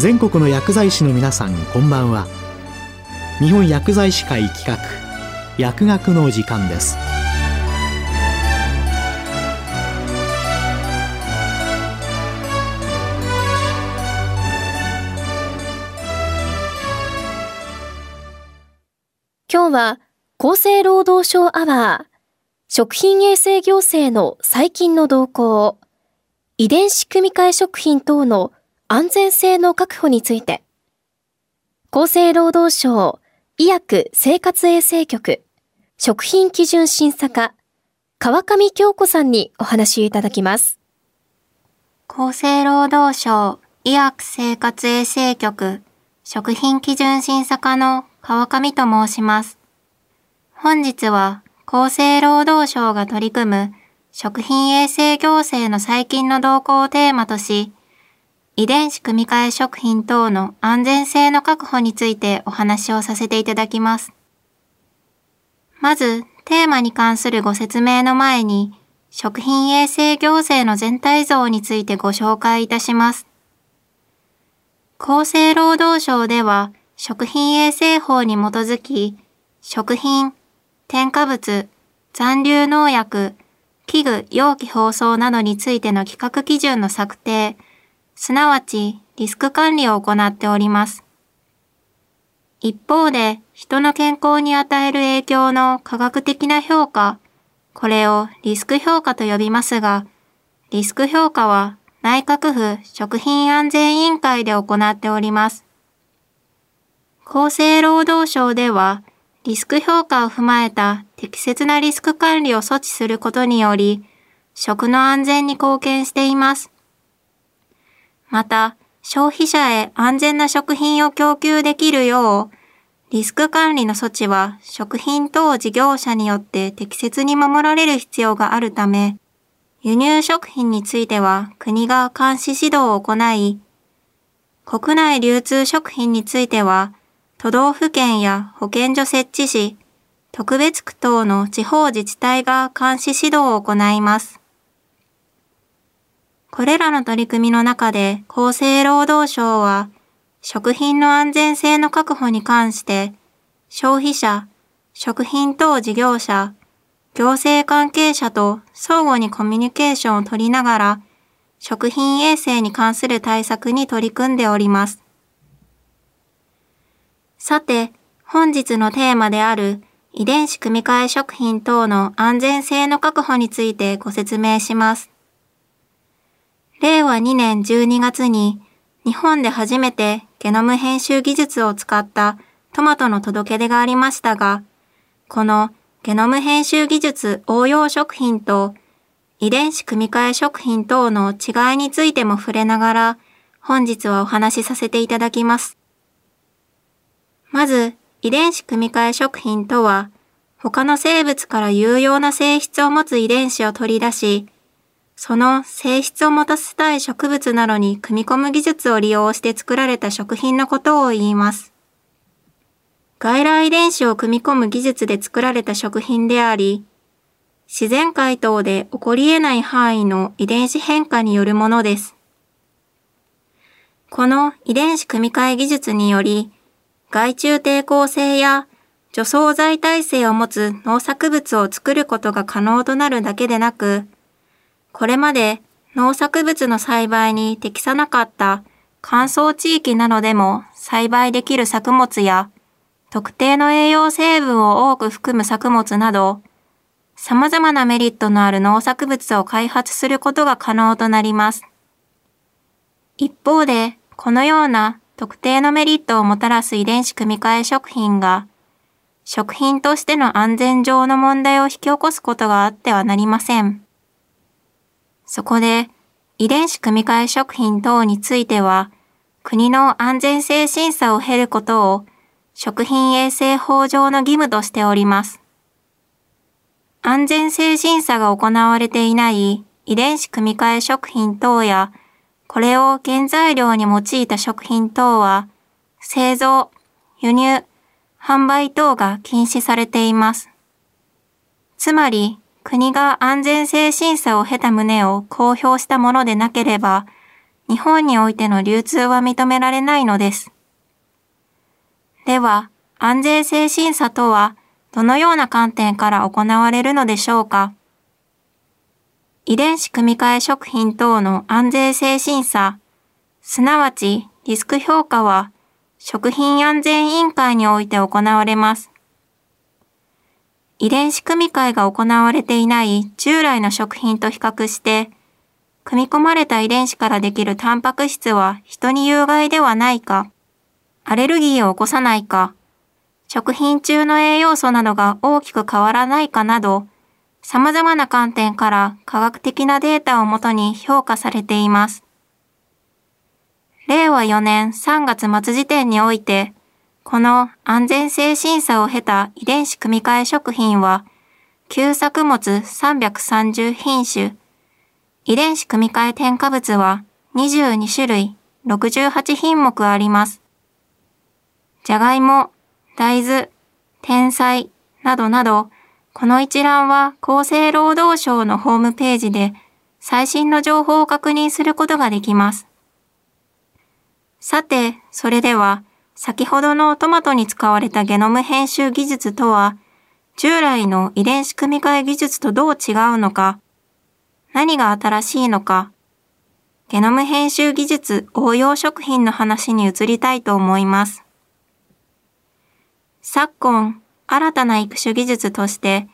全国の薬剤師の皆さんこんばんは。日本薬剤師会企画薬学の時間です。今日は厚生労働省アワー食品衛生行政の最近の動向遺伝子組み換え食品等の安全性の確保について、厚生労働省医薬生活衛生局食品基準審査課川上京子さんにお話いただきます。厚生労働省医薬生活衛生局食品基準審査課の川上と申します。本日は厚生労働省が取り組む食品衛生行政の最近の動向をテーマとし、遺伝子組み換え食品等の安全性の確保についてお話をさせていただきます。まず、テーマに関するご説明の前に、食品衛生行政の全体像についてご紹介いたします。厚生労働省では、食品衛生法に基づき、食品、添加物、残留農薬、器具、容器包装などについての規格基準の策定、すなわちリスク管理を行っております。一方で、人の健康に与える影響の科学的な評価、これをリスク評価と呼びますが、リスク評価は内閣府食品安全委員会で行っております。厚生労働省では、リスク評価を踏まえた適切なリスク管理を措置することにより、食の安全に貢献しています。また、消費者へ安全な食品を供給できるよう、リスク管理の措置は食品等事業者によって適切に守られる必要があるため、輸入食品については国が監視指導を行い、国内流通食品については都道府県や保健所設置し、特別区等の地方自治体が監視指導を行います。これらの取り組みの中で厚生労働省は食品の安全性の確保に関して消費者、食品等事業者、行政関係者と相互にコミュニケーションを取りながら食品衛生に関する対策に取り組んでおります。さて、本日のテーマである遺伝子組み換え食品等の安全性の確保についてご説明します。令和2年12月に日本で初めてゲノム編集技術を使ったトマトの届け出がありましたが、このゲノム編集技術応用食品と遺伝子組み換え食品等の違いについても触れながら本日はお話しさせていただきます。まず、遺伝子組み換え食品とは他の生物から有用な性質を持つ遺伝子を取り出し、その性質を持たせたい植物などに組み込む技術を利用して作られた食品のことを言います。外来遺伝子を組み込む技術で作られた食品であり、自然界等で起こり得ない範囲の遺伝子変化によるものです。この遺伝子組み換え技術により、害虫抵抗性や除草剤耐性を持つ農作物を作ることが可能となるだけでなく、これまで農作物の栽培に適さなかった乾燥地域などでも栽培できる作物や特定の栄養成分を多く含む作物など様々なメリットのある農作物を開発することが可能となります。一方で、このような特定のメリットをもたらす遺伝子組み換え食品が食品としての安全上の問題を引き起こすことがあってはなりません。そこで遺伝子組み換え食品等については国の安全性審査を経ることを食品衛生法上の義務としております。安全性審査が行われていない遺伝子組み換え食品等やこれを原材料に用いた食品等は製造、輸入、販売等が禁止されています。つまり国が安全性審査を経た旨を公表したものでなければ、日本においての流通は認められないのです。では、安全性審査とはどのような観点から行われるのでしょうか？遺伝子組み換え食品等の安全性審査、すなわちリスク評価は食品安全委員会において行われます。遺伝子組み換えが行われていない従来の食品と比較して、組み込まれた遺伝子からできるタンパク質は人に有害ではないか、アレルギーを起こさないか、食品中の栄養素などが大きく変わらないかなど、様々な観点から科学的なデータをもとに評価されています。令和4年3月末時点において、この安全性審査を経た遺伝子組み換え食品は、旧作物330品種、遺伝子組み換え添加物は22種類68品目あります。じゃがいも、大豆、天才などなど、この一覧は厚生労働省のホームページで最新の情報を確認することができます。さて、それでは、先ほどのトマトに使われたゲノム編集技術とは、従来の遺伝子組み換え技術とどう違うのか、何が新しいのか、ゲノム編集技術応用食品の話に移りたいと思います。昨今、新たな育種技術として、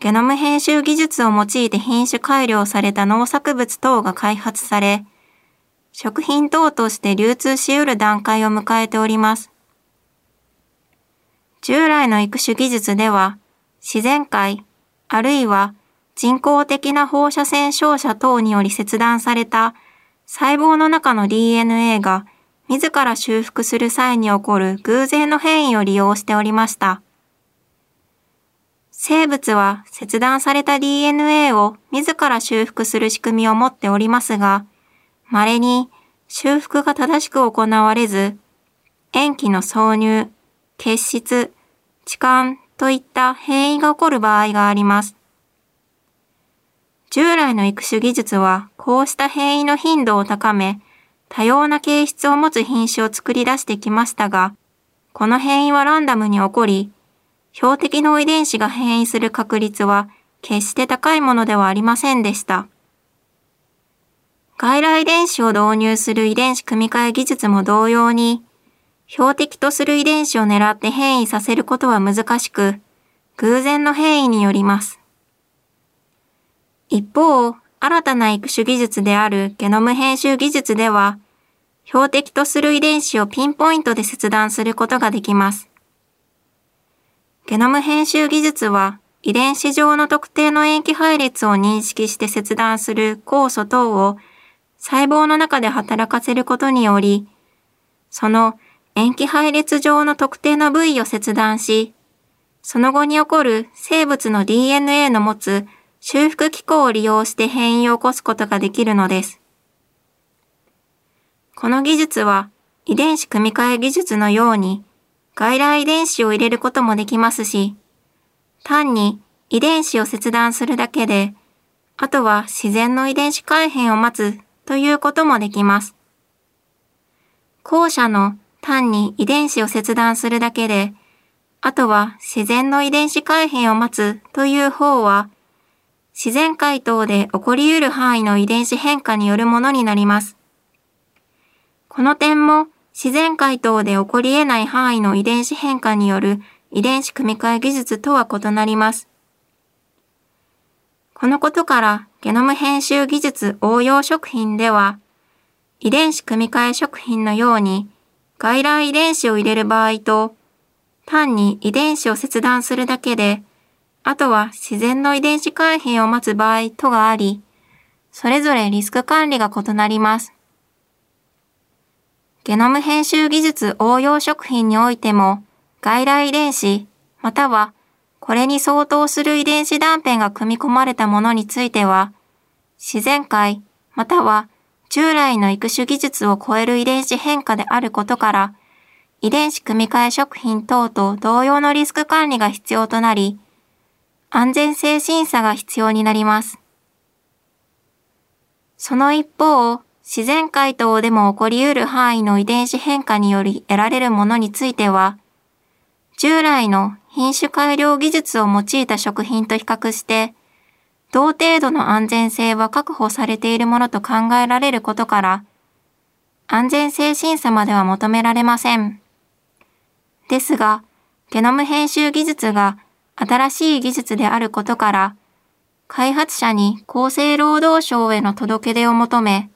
ゲノム編集技術を用いて品種改良された農作物等が開発され、食品等として流通し得る段階を迎えております。従来の育種技術では、自然界、あるいは人工的な放射線照射等により切断された細胞の中の DNA が自ら修復する際に起こる偶然の変異を利用しておりました。生物は切断された DNA を自ら修復する仕組みを持っておりますが、稀に修復が正しく行われず、塩基の挿入、結質、置換といった変異が起こる場合があります。従来の育種技術はこうした変異の頻度を高め、多様な形質を持つ品種を作り出してきましたが、この変異はランダムに起こり、標的の遺伝子が変異する確率は決して高いものではありませんでした。外来遺伝子を導入する遺伝子組み換え技術も同様に、標的とする遺伝子を狙って変異させることは難しく、偶然の変異によります。一方、新たな育種技術であるゲノム編集技術では、標的とする遺伝子をピンポイントで切断することができます。ゲノム編集技術は、遺伝子上の特定の塩基配列を認識して切断する酵素等を細胞の中で働かせることにより、その塩基配列上の特定の部位を切断し、その後に起こる生物の DNA の持つ修復機構を利用して変異を起こすことができるのです。この技術は遺伝子組み換え技術のように外来遺伝子を入れることもできますし、単に遺伝子を切断するだけで、あとは自然の遺伝子改変を待つということもできます。後者の単に遺伝子を切断するだけで、あとは自然の遺伝子改変を待つという方は、自然界等で起こり得る範囲の遺伝子変化によるものになります。この点も自然界等で起こり得ない範囲の遺伝子変化による遺伝子組み換え技術とは異なります。このことからゲノム編集技術応用食品では、遺伝子組み換え食品のように外来遺伝子を入れる場合と、単に遺伝子を切断するだけで、あとは自然の遺伝子改変を待つ場合とがあり、それぞれリスク管理が異なります。ゲノム編集技術応用食品においても、外来遺伝子、またはこれに相当する遺伝子断片が組み込まれたものについては、自然界または従来の育種技術を超える遺伝子変化であることから、遺伝子組み換え食品等と同様のリスク管理が必要となり、安全性審査が必要になります。その一方、自然界等でも起こり得る範囲の遺伝子変化により得られるものについては、従来の品種改良技術を用いた食品と比較して、同程度の安全性は確保されているものと考えられることから、安全性審査までは求められません。ですが、ゲノム編集技術が新しい技術であることから、開発者に厚生労働省への届け出を求め、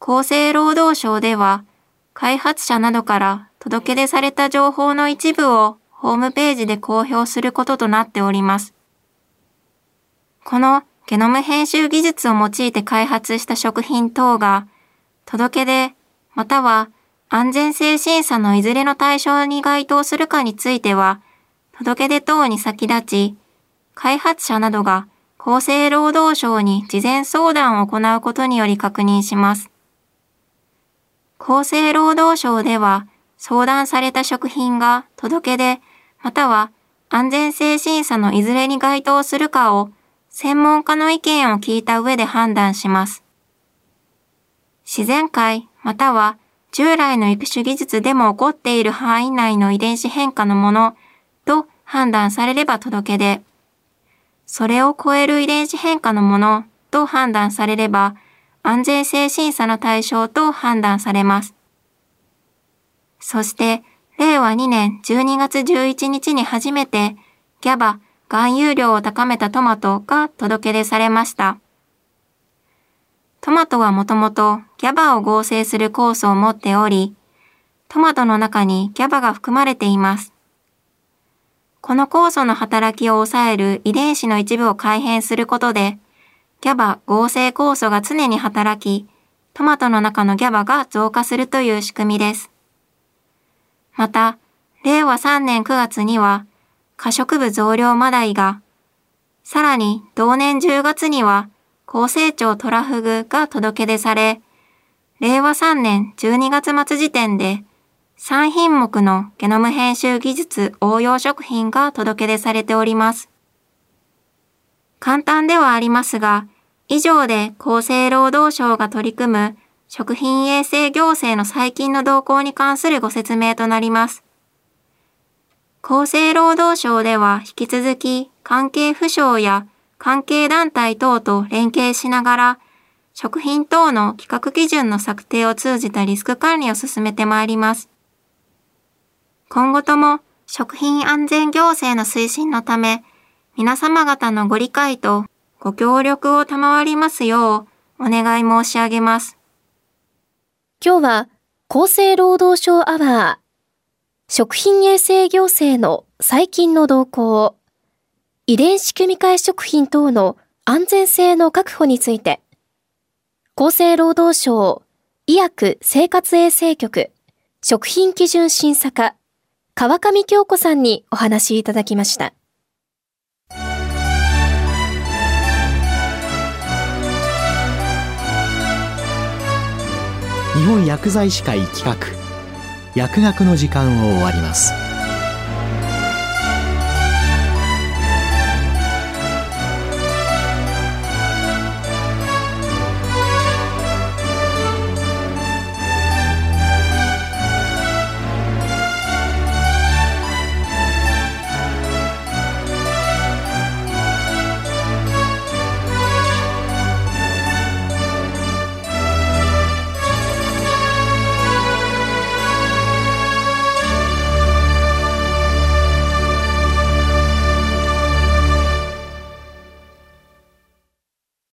厚生労働省では、開発者などから届け出された情報の一部をホームページで公表することとなっております。このゲノム編集技術を用いて開発した食品等が、届け出または安全性審査のいずれの対象に該当するかについては、届け出等に先立ち、開発者などが厚生労働省に事前相談を行うことにより確認します。厚生労働省では、相談された食品が届け出、または安全性審査のいずれに該当するかを専門家の意見を聞いた上で判断します。自然界または従来の育種技術でも起こっている範囲内の遺伝子変化のものと判断されれば届け出、それを超える遺伝子変化のものと判断されれば、安全性審査の対象と判断されます。そして、令和2年12月11日に初めて、ギャバ、含有量を高めたトマトが届け出されました。トマトはもともとギャバを合成する酵素を持っており、トマトの中にギャバが含まれています。この酵素の働きを抑える遺伝子の一部を改変することで、ギャバ合成酵素が常に働き、トマトの中のギャバが増加するという仕組みです。また、令和3年9月には、可食部増量マダイが、さらに同年10月には、高成長トラフグが届け出され、令和3年12月末時点で3品目のゲノム編集技術応用食品が届け出されております。簡単ではありますが、以上で厚生労働省が取り組む食品衛生行政の最近の動向に関するご説明となります。厚生労働省では引き続き関係府省や関係団体等と連携しながら食品等の規格基準の策定を通じたリスク管理を進めてまいります。今後とも食品安全行政の推進のため、皆様方のご理解とご協力を賜りますようお願い申し上げます。今日は厚生労働省アワー食品衛生行政の最近の動向、遺伝子組み換え食品等の安全性の確保について、厚生労働省医薬生活衛生局食品基準審査課川上京子さんにお話いただきました。日本薬剤師会企画。薬学の時間を終わります。